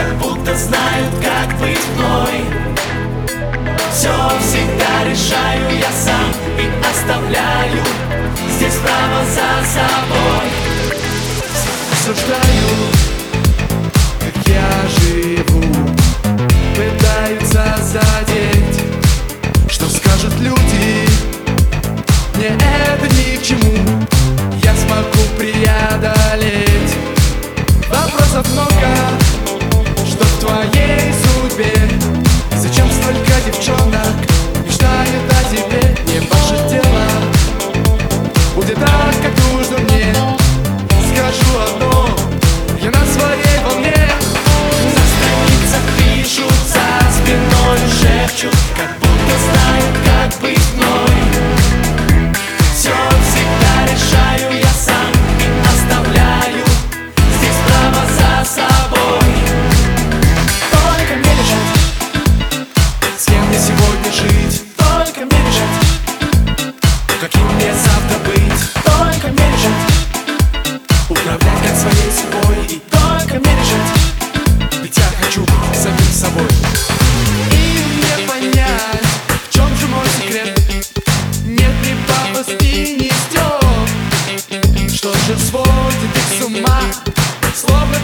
как будто знают, как быть мной. Все всегда решаю я сам и оставляю Здесь право за собой. Осуждаю, как я живу. Пытаются задеть Что скажут люди. Мне это ни к чему Я смогу преодолеть. Вопросов много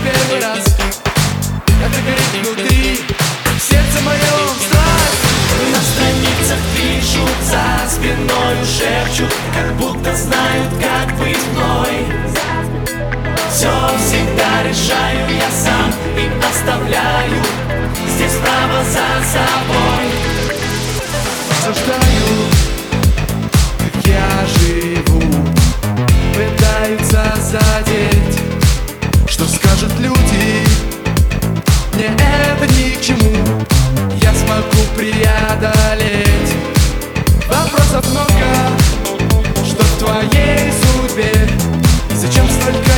первый раз. Это горит внутри. Сердце моем страсть На страницах пишут за спиной шепчут Как будто знают, как быть мной. Все всегда решаю я сам и оставляю Здесь право за собой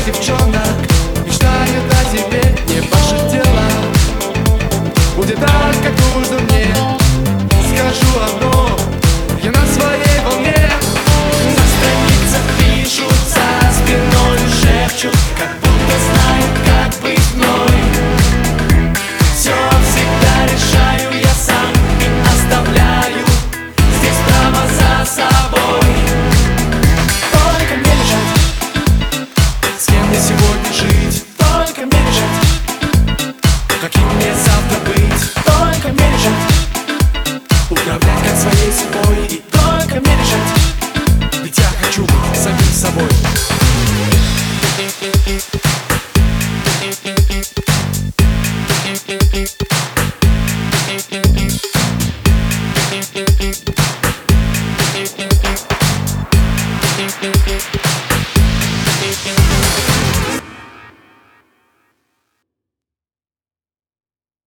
dziewczona сегодня жить.